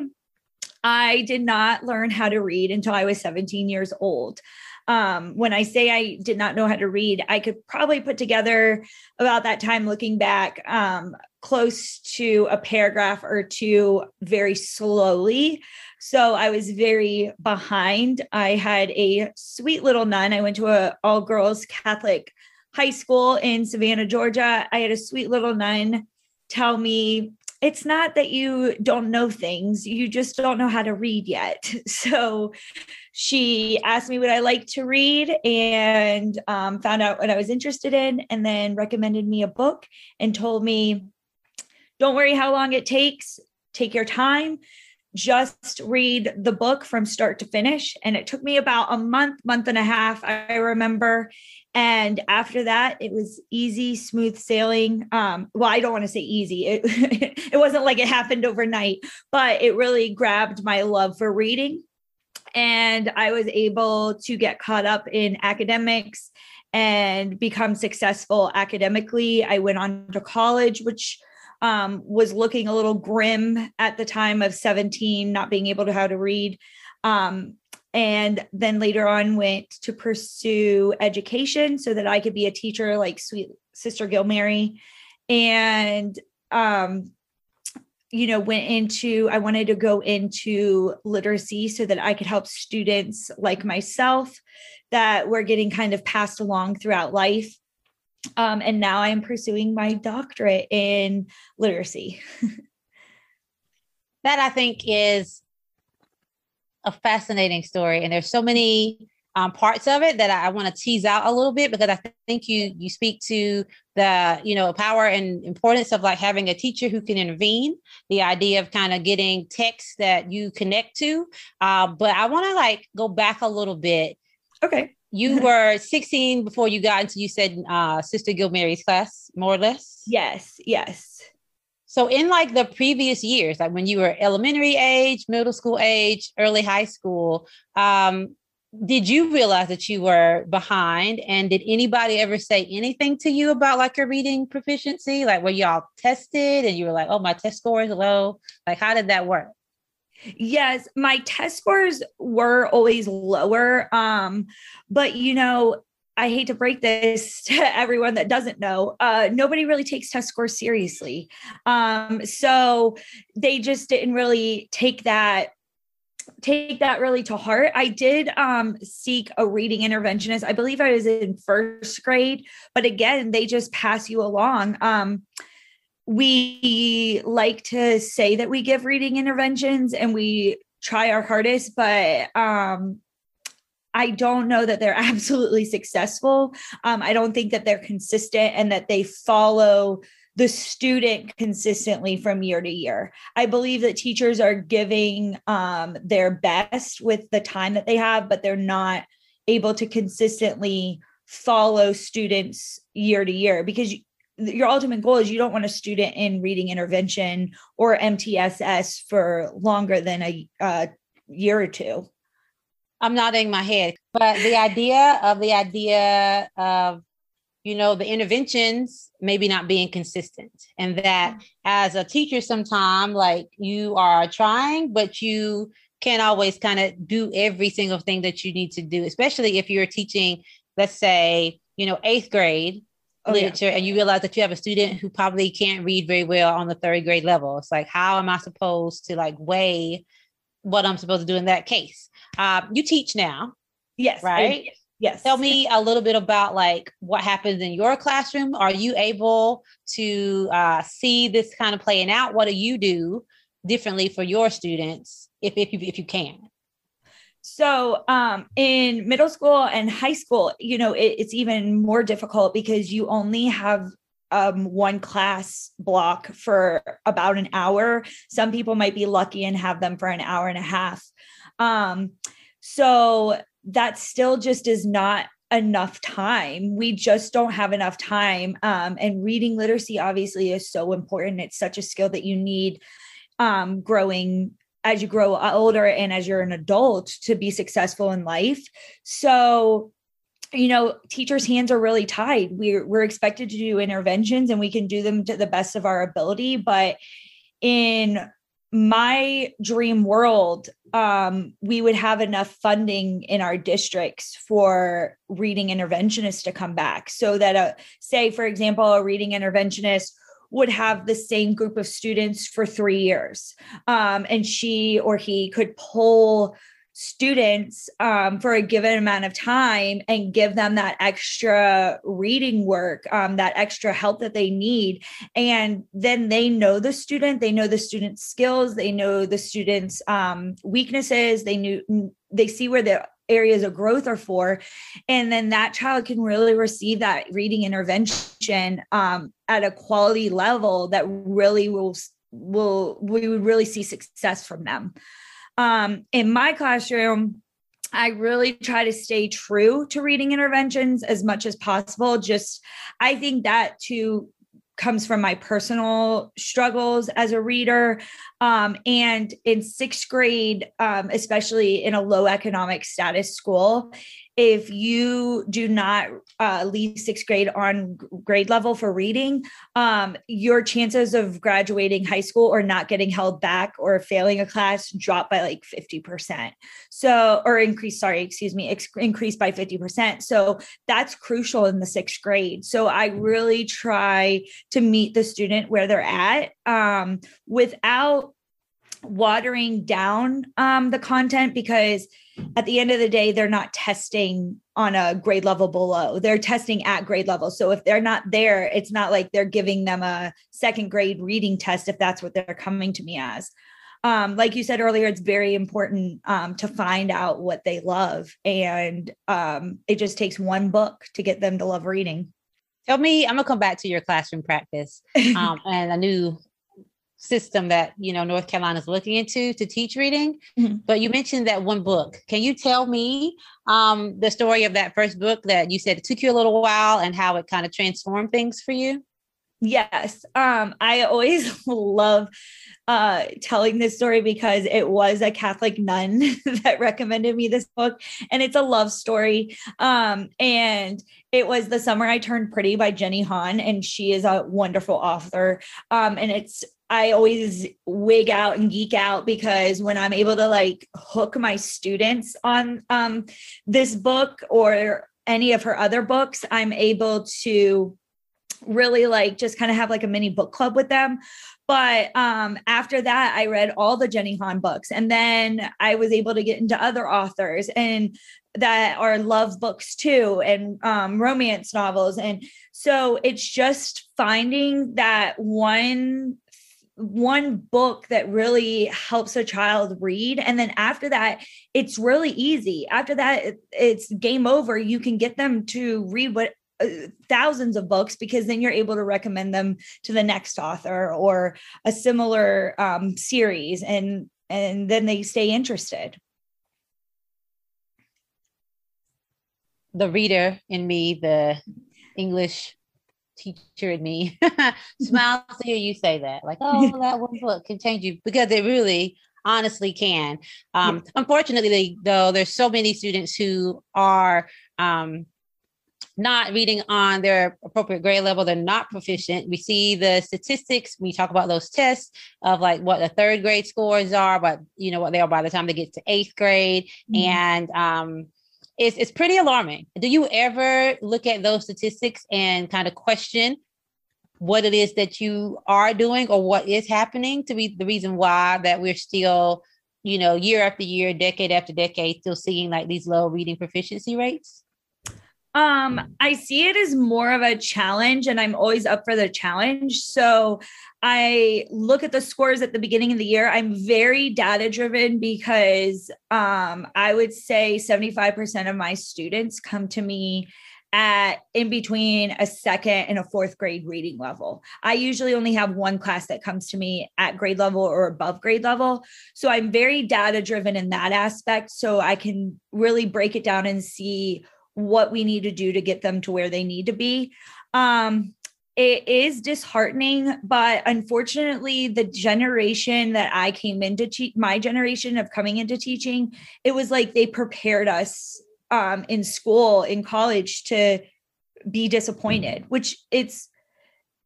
I did not learn how to read until I was 17 years old. Um, when I say I did not know how to read, I could probably put together about that time looking back um, close to a paragraph or two very slowly. So I was very behind. I had a sweet little nun. I went to a all girls Catholic high school in Savannah, Georgia. I had a sweet little nun tell me it's not that you don't know things, you just don't know how to read yet. [laughs] So she asked me what I like to read and um, found out what I was interested in, and then recommended me a book and told me, don't worry how long it takes, take your time. Just read the book from start to finish. And it took me about a month, month and a half, I remember. And after that, it was easy, smooth sailing. Um, well, I don't want to say easy. It, [laughs] it wasn't like it happened overnight, but it really grabbed my love for reading and I was able to get caught up in academics and become successful academically. I went on to college, which um, was looking a little grim at the time of 17, not being able to how to read. Um, and then later on went to pursue education so that I could be a teacher like sweet sister Gilmary. And um, you know, went into, I wanted to go into literacy so that I could help students like myself that were getting kind of passed along throughout life. Um, and now I'm pursuing my doctorate in literacy. [laughs] that I think is a fascinating story. And there's so many um, parts of it that I, I want to tease out a little bit because I think you you speak to the you know power and importance of like having a teacher who can intervene. The idea of kind of getting texts that you connect to. Uh, but I want to like go back a little bit. Okay. You [laughs] were 16 before you got into you said uh, Sister Gilmary's class, more or less. Yes. Yes. So in like the previous years, like when you were elementary age, middle school age, early high school, um, did you realize that you were behind and did anybody ever say anything to you about like your reading proficiency like were y'all tested and you were like oh my test score is low like how did that work yes my test scores were always lower um but you know I hate to break this [laughs] to everyone that doesn't know. Uh, nobody really takes test scores seriously. Um, so they just didn't really take that take that really to heart. I did um, seek a reading interventionist. I believe I was in first grade, but again, they just pass you along. Um, we like to say that we give reading interventions and we try our hardest, but um, I don't know that they're [laughs] absolutely successful. Um, I don't think that they're consistent and that they follow the student consistently from year to year. I believe that teachers are giving um, their best with the time that they have, but they're not able to consistently follow students year to year because you, your ultimate goal is you don't want a student in reading intervention or MTSS for longer than a uh, year or two. I'm nodding my head, but the idea of the idea of you know the interventions maybe not being consistent. And that as a teacher sometime like you are trying but you can't always kind of do every single thing that you need to do especially if you're teaching let's say you know eighth grade oh, literature yeah. and you realize that you have a student who probably can't read very well on the third grade level. It's like how am i supposed to like weigh what i'm supposed to do in that case? Uh, you teach now yes right Yes. Tell me a little bit about like what happens in your classroom. Are you able to uh, see this kind of playing out? What do you do differently for your students if, if you if you can? So, um, in middle school and high school, you know, it, it's even more difficult because you only have um, one class block for about an hour. Some people might be lucky and have them for an hour and a half. Um, so that still just is not enough time. We just don't have enough time. Um, and reading literacy obviously is so important. It's such a skill that you need um, growing as you grow older and as you're an adult to be successful in life. So, you know, teachers' hands are really tied. We're we're expected to do interventions and we can do them to the best of our ability, but in my dream world um, we would have enough funding in our districts for reading interventionists to come back. So that a say for example a reading interventionist would have the same group of students for three years um, and she or he could pull students um, for a given amount of time and give them that extra reading work, um, that extra help that they need. And then they know the student, they know the student's skills, they know the student's um, weaknesses, they knew they see where the areas of growth are for and then that child can really receive that reading intervention um, at a quality level that really will will we would really see success from them um, in my classroom, I really try to stay true to reading interventions as much as possible. Just, I think that too comes from my personal struggles as a reader. Um, and in sixth grade, um, especially in a low economic status school, if you do not uh, leave sixth grade on grade level for reading, um, your chances of graduating high school or not getting held back or failing a class drop by like 50%. So, or increase, sorry, excuse me, ex- increase by 50%. So that's crucial in the sixth grade. So I really try to meet the student where they're at um, without watering down um, the content because at the end of the day, they're not testing on a grade level below. They're testing at grade level. So if they're not there, it's not like they're giving them a second grade reading test if that's what they're coming to me as. Um, like you said earlier, it's very important um, to find out what they love. And um, it just takes one book to get them to love reading. Tell me, I'm gonna come back to your classroom practice [laughs] um, and a new system that you know North Carolina is looking into to teach reading. Mm-hmm. But you mentioned that one book. Can you tell me um, the story of that first book that you said it took you a little while and how it kind of transformed things for you? Yes. Um, I always [laughs] love uh, telling this story because it was a Catholic nun [laughs] that recommended me this book, and it's a love story. Um, and it was The Summer I Turned Pretty by Jenny Han, and she is a wonderful author. Um, and it's I always wig out and geek out because when I'm able to like hook my students on um, this book or any of her other books, I'm able to really like just kind of have like a mini book club with them. But um, after that, I read all the Jenny Han books, and then I was able to get into other authors and that are love books too, and um, romance novels. And so it's just finding that one one book that really helps a child read and then after that it's really easy after that it's game over you can get them to read what thousands of books because then you're able to recommend them to the next author or a similar um, series and and then they stay interested the reader in me the english teacher in me [laughs] smiles to hear you say that. Like, oh, [laughs] that one book can change you because it really honestly can. Um, yeah. Unfortunately, though, there's so many students who are um, not reading on their appropriate grade level. They're not proficient. We see the statistics. We talk about those tests of like what the third grade scores are, but you know what they are by the time they get to eighth grade. Mm-hmm. And um, it's, it's pretty alarming. Do you ever look at those statistics and kind of question what it is that you are doing or what is happening to be the reason why that we're still, you know, year after year, decade after decade, still seeing like these low reading proficiency rates? Um, I see it as more of a challenge, and I'm always up for the challenge. So I look at the scores at the beginning of the year. I'm very data driven because um, I would say 75% of my students come to me at in between a second and a fourth grade reading level. I usually only have one class that comes to me at grade level or above grade level. So I'm very data driven in that aspect. So I can really break it down and see what we need to do to get them to where they need to be. Um, it is disheartening, but unfortunately, the generation that I came into te- my generation of coming into teaching, it was like they prepared us um, in school, in college to be disappointed, which it's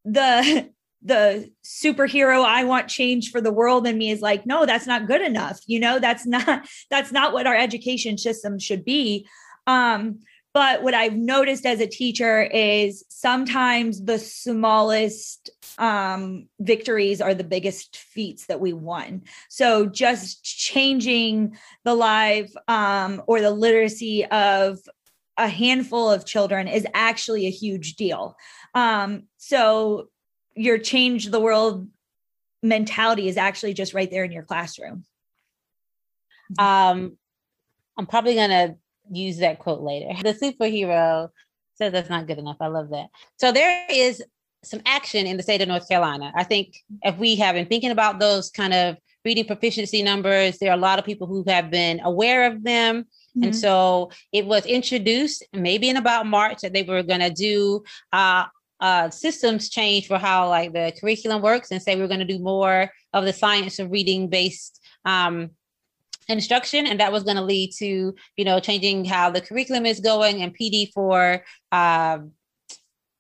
the [laughs] the superhero i want change for the world in me is like no that's not good enough you know that's not [laughs] that's not what our education system should be um but what I've noticed as a teacher is sometimes the smallest um, victories are the biggest feats that we won. So just changing the life um, or the literacy of a handful of children is actually a huge deal. Um, so your change the world mentality is actually just right there in your classroom. Um, I'm probably going to use that quote later. The superhero says that's not good enough. I love that. So there is some action in the state of North Carolina. I think if we have been thinking about those kind of reading proficiency numbers, there are a lot of people who have been aware of them. Mm-hmm. And so it was introduced maybe in about March that they were going to do uh, uh, systems change for how like the curriculum works and say we're going to do more of the science of reading based um, instruction and that was going to lead to you know changing how the curriculum is going and pd for um,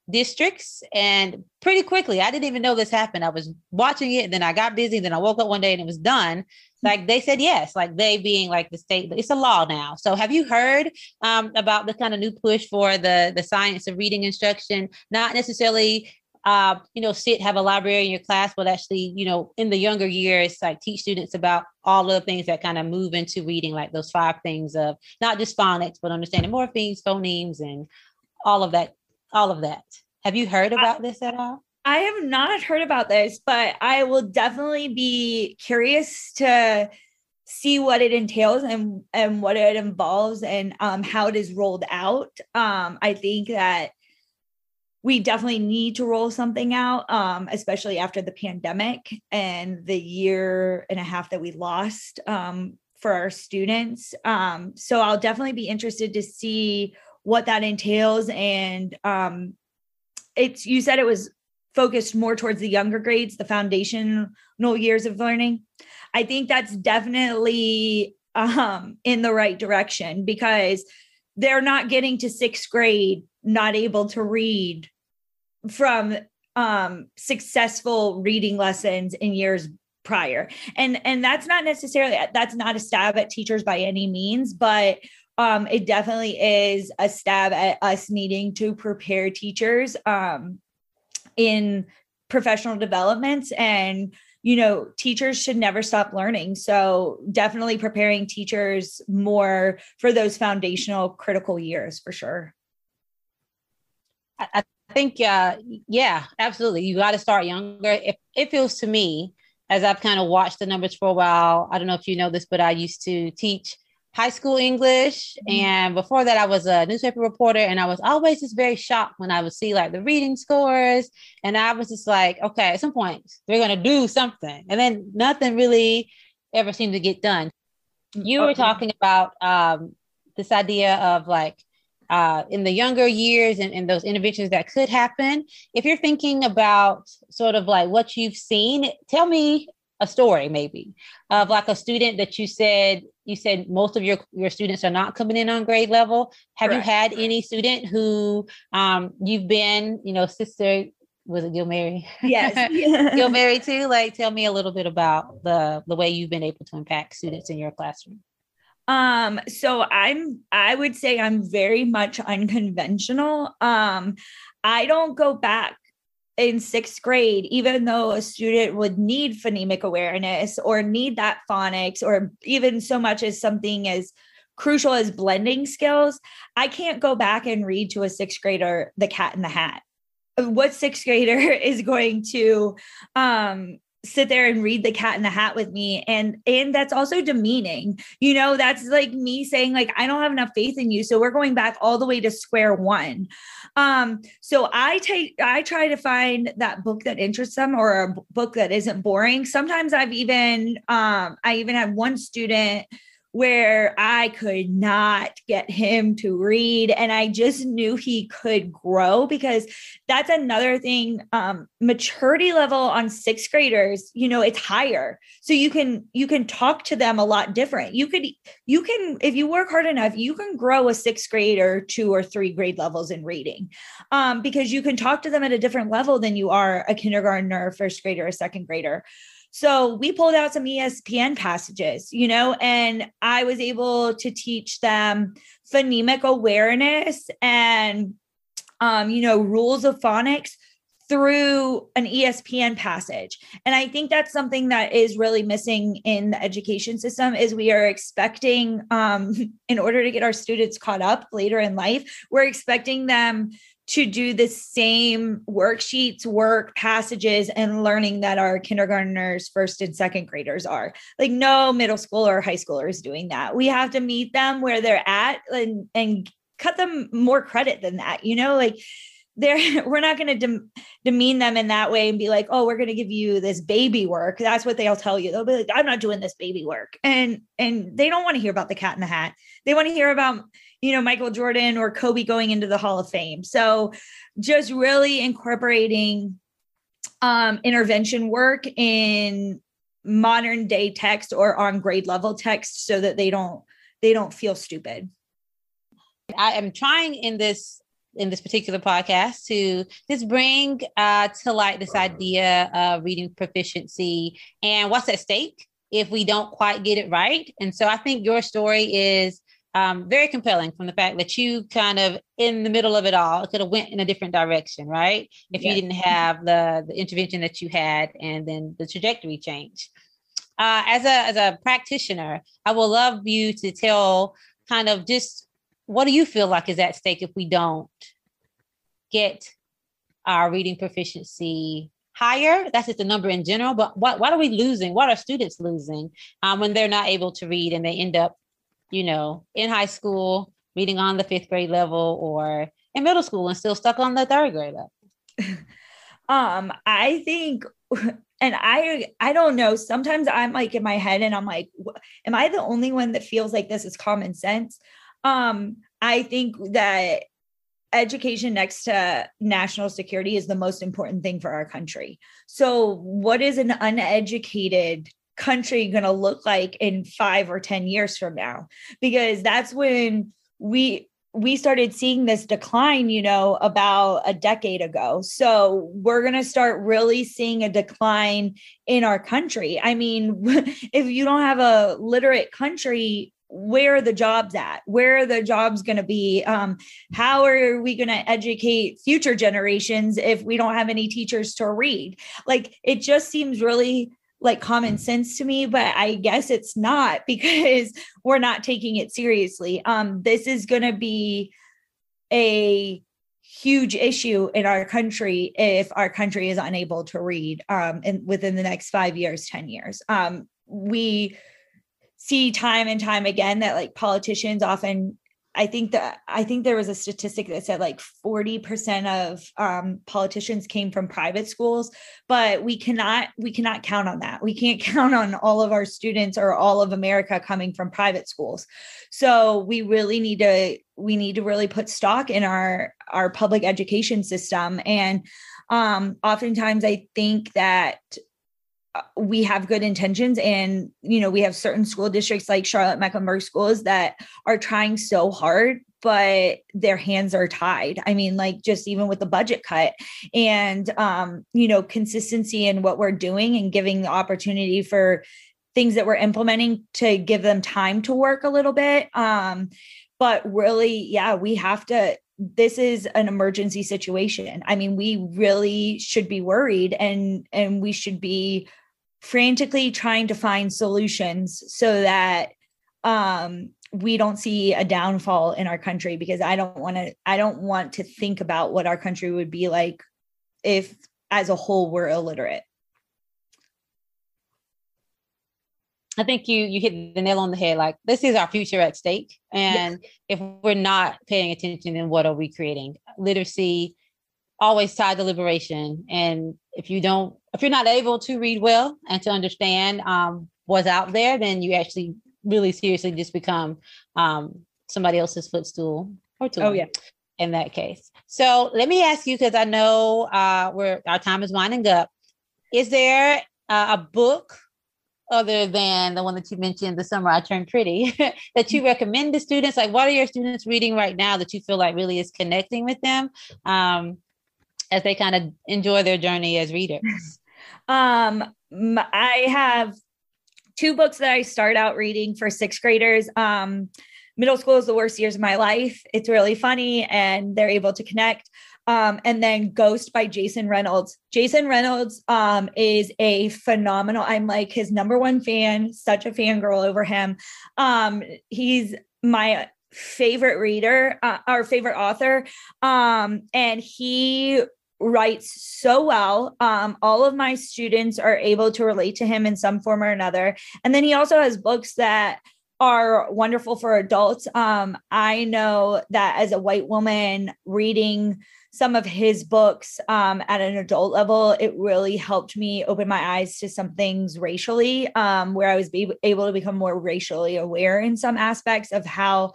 districts. And pretty quickly i didn't even know this happened. I was watching it then i got busy then i woke up one day and it was done. Like they said yes like they being like the state it's a law now. So have you heard um, about the kind of new push for the the science of reading instruction? Not necessarily uh, you know, sit, have a library in your class, but actually, you know, in the younger years, like teach students about all of the things that kind of move into reading, like those five things of not just phonics, but understanding morphemes, phonemes, and all of that, all of that. Have you heard about I, this at all? I have not heard about this, but I will definitely be curious to see what it entails and and what it involves and um, how it is rolled out. Um, I think that we definitely need to roll something out, um, especially after the pandemic and the year and a half that we lost um, for our students. Um, so I'll definitely be interested to see what that entails. And um, it's you said it was focused more towards the younger grades, the foundational years of learning. I think that's definitely um, in the right direction because they're not getting to sixth grade not able to read from um, successful reading lessons in years prior. And and that's not necessarily that's not a stab at teachers by any means but um, it definitely is a stab at us needing to prepare teachers um, in professional developments. And you know teachers should never stop learning. So definitely preparing teachers more for those foundational critical years for sure I, I think, uh, yeah, absolutely. You got to start younger. If it feels to me, as I've kind of watched the numbers for a while, I don't know if you know this, but I used to teach high school English. Mm-hmm. And before that, I was a newspaper reporter. And I was always just very shocked when I would see like the reading scores. And I was just like, okay, at some point, they're going to do something. And then nothing really ever seemed to get done. You were talking about um, this idea of like uh, in the younger years and, and those interventions that could happen. If you're thinking about sort of like what you've seen, tell me a story maybe of like a student that you said you said most of your your students are not coming in on grade level have Correct. you had any student who um you've been you know sister was it Gilmary? Yes. [laughs] Gilmary too. Like tell me a little bit about the the way you've been able to impact students in your classroom. Um, so I'm I would say I'm very much unconventional. Um, I don't go back in sixth grade, even though a student would need phonemic awareness or need that phonics, or even so much as something as crucial as blending skills, I can't go back and read to a sixth grader The Cat in the Hat. What sixth grader [laughs] is going to um, sit there and read the cat in the hat with me. And and that's also demeaning. You know that's like me saying like i don't have enough faith in you. So we're going back all the way to square one. Um so i take i try to find that book that interests them or a book that isn't boring. Sometimes i've even um i even had one student where I could not get him to read. And I just knew he could grow because that's another thing. Um, maturity level on sixth graders, you know, it's higher. So you can you can talk to them a lot different. You could you can, if you work hard enough, you can grow a sixth grader two or three grade levels in reading. Um, because you can talk to them at a different level than you are a kindergartner, first grader, a second grader. So we pulled out some ESPN passages, you know, and I was able to teach them phonemic awareness and, um, you know, rules of phonics through an ESPN passage. And I think that's something that is really missing in the education system is we are expecting um, [laughs] in order to get our students caught up later in life, we're expecting them to do the same worksheets, work passages, and learning that our kindergartners, first and second graders are. Like, no middle school or high schooler is doing that. We have to meet them where they're at and, and cut them more credit than that. You know, like, they're [laughs] we're not going to dem- demean them in that way and be like oh we're going to give you this baby work that's what they'll tell you they'll be like i'm not doing this baby work and and they don't want to hear about the cat in the hat they want to hear about you know, Michael Jordan or Kobe going into the Hall of Fame. So just really incorporating um, intervention work in modern day text or on grade level text so that they don't they don't feel stupid i am trying in this in this particular podcast to just bring uh, to light this idea of reading proficiency and what's at stake if we don't quite get it right. And so I think your story is um, very compelling from the fact that you kind of in the middle of it all could have went in a different direction, right? If yes. you didn't have the the intervention that you had and then the trajectory change. Uh, as a as a practitioner, I would love you to tell kind of just what do you feel like is at stake if we don't get our reading proficiency higher? That's just the number in general. But what what are we losing? What are students losing um, when they're not able to read and they end up, you know, in high school reading on the fifth grade level or in middle school and still stuck on the third grade level? [laughs] um, I think [laughs] and I I don't know. Sometimes I'm like in my head and I'm like, am I the only one that feels like this is common sense? Um, I think that education next to national security is the most important thing for our country. So, what is an uneducated country going to look like in 5 or 10 years from now? Because that's when we we started seeing this decline, you know, about a decade ago. So we're going to start really seeing a decline in our country. I mean, [laughs] if you don't have a literate country, where are the jobs at where are the jobs going to be um, how are we going to educate future generations if we don't have any teachers to read like it just seems really like common sense to me but i guess it's not [laughs] because we're not taking it seriously. Um, this is going to be a huge issue in our country if our country is unable to read um, in, within the next five years 10 years. Um, we see time and time again that like politicians often I think that I think there was a statistic that said like 40% of um, politicians came from private schools, but we cannot we cannot count on that. We can't [laughs] count on all of our students or all of America coming from private schools. So we really need to we need to really put stock in our our public education system. And um, oftentimes I think that we have good intentions and you know we have certain school districts like charlotte mecklenburg schools that are trying so hard but their hands are tied. I mean like just even with the budget cut and um you know consistency in what we're doing and giving the opportunity for things that we're implementing to give them time to work a little bit um but really yeah we have to this is an emergency situation. I mean we really should be worried and and we should be frantically trying to find solutions so that um, we don't see a downfall in our country because I don't want to I don't want to think about what our country would be like if as a whole we're illiterate. I think you you hit the nail on the head. Like this is our future at stake, and if we're not paying attention, then what are we creating? Literacy always tied to liberation, and if you don't if you're not able to read well and to understand um, what's out there then you actually really seriously just become um, somebody else's footstool or tool. Oh yeah. In that case. So let me ask you, because I know uh, we're our time is winding up. Is there uh, a book other than the one that you mentioned, The Summer I Turned Pretty, [laughs] that you recommend to students? Like, what are your students reading right now that you feel like really is connecting with them? Um, as they kind of enjoy their journey as readers? [laughs] Um, I have two books that I start out reading for sixth graders. Um, middle school is the worst years of my life. It's really funny and they're able to connect. Um, and then Ghost by Jason Reynolds. Jason Reynolds um, is a phenomenal. I'm like his number one fan, such a fangirl over him. Um, he's my favorite reader, uh, our favorite author. Um, and he writes so well. Um, all of my students are able to relate to him in some form or another. And then he also has books that are wonderful for adults. Um, I know that as a white woman reading some of his books um, at an adult level, it really helped me open my eyes to some things racially, um, where I was be- able to become more racially aware in some aspects of how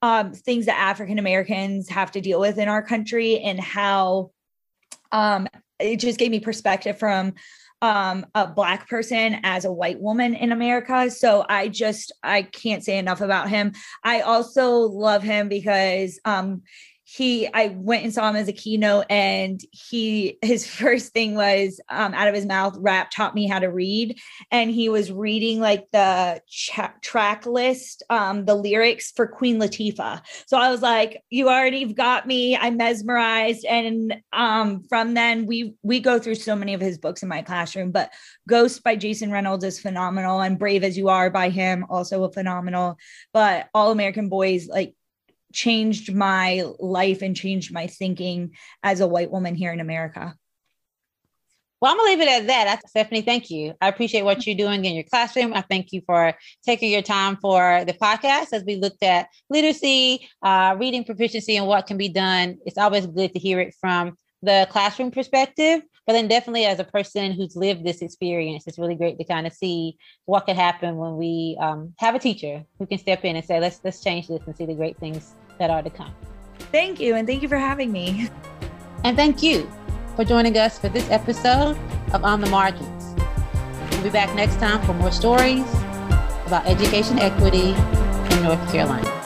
um, things that African Americans have to deal with in our country and how um, it just gave me perspective from um, a black person as a white woman in America. So I just I can't say enough about him. I also love him because um, he i went and saw him as a keynote and he his [laughs] first thing was um, out of his mouth rap taught me how to read. And he was reading like the ch- track list um, the lyrics for queen latifah. So i was like you already got me. I'm mesmerized. And um, from then we we go through so many of his books in my classroom but ghost by jason reynolds is phenomenal and brave as you are by him also a phenomenal. But all american boys like changed my life and changed my thinking as a white woman here in America. Well, I'm gonna leave it at that. Stephanie, thank you. I appreciate what you're doing in your classroom. I thank you for taking your time for the podcast as we looked at literacy, uh, reading proficiency, and what can be done. It's always good to hear it from the classroom perspective, but then definitely as a person who's lived this experience, it's really great to kind of see what could happen when we um, have a teacher who can step in and say, "Let's let's change this and see the great things that are to come. Thank you. And thank you for having me. And thank you for joining us for this episode of On the Margins. We'll be back next time for more stories about education equity in North Carolina.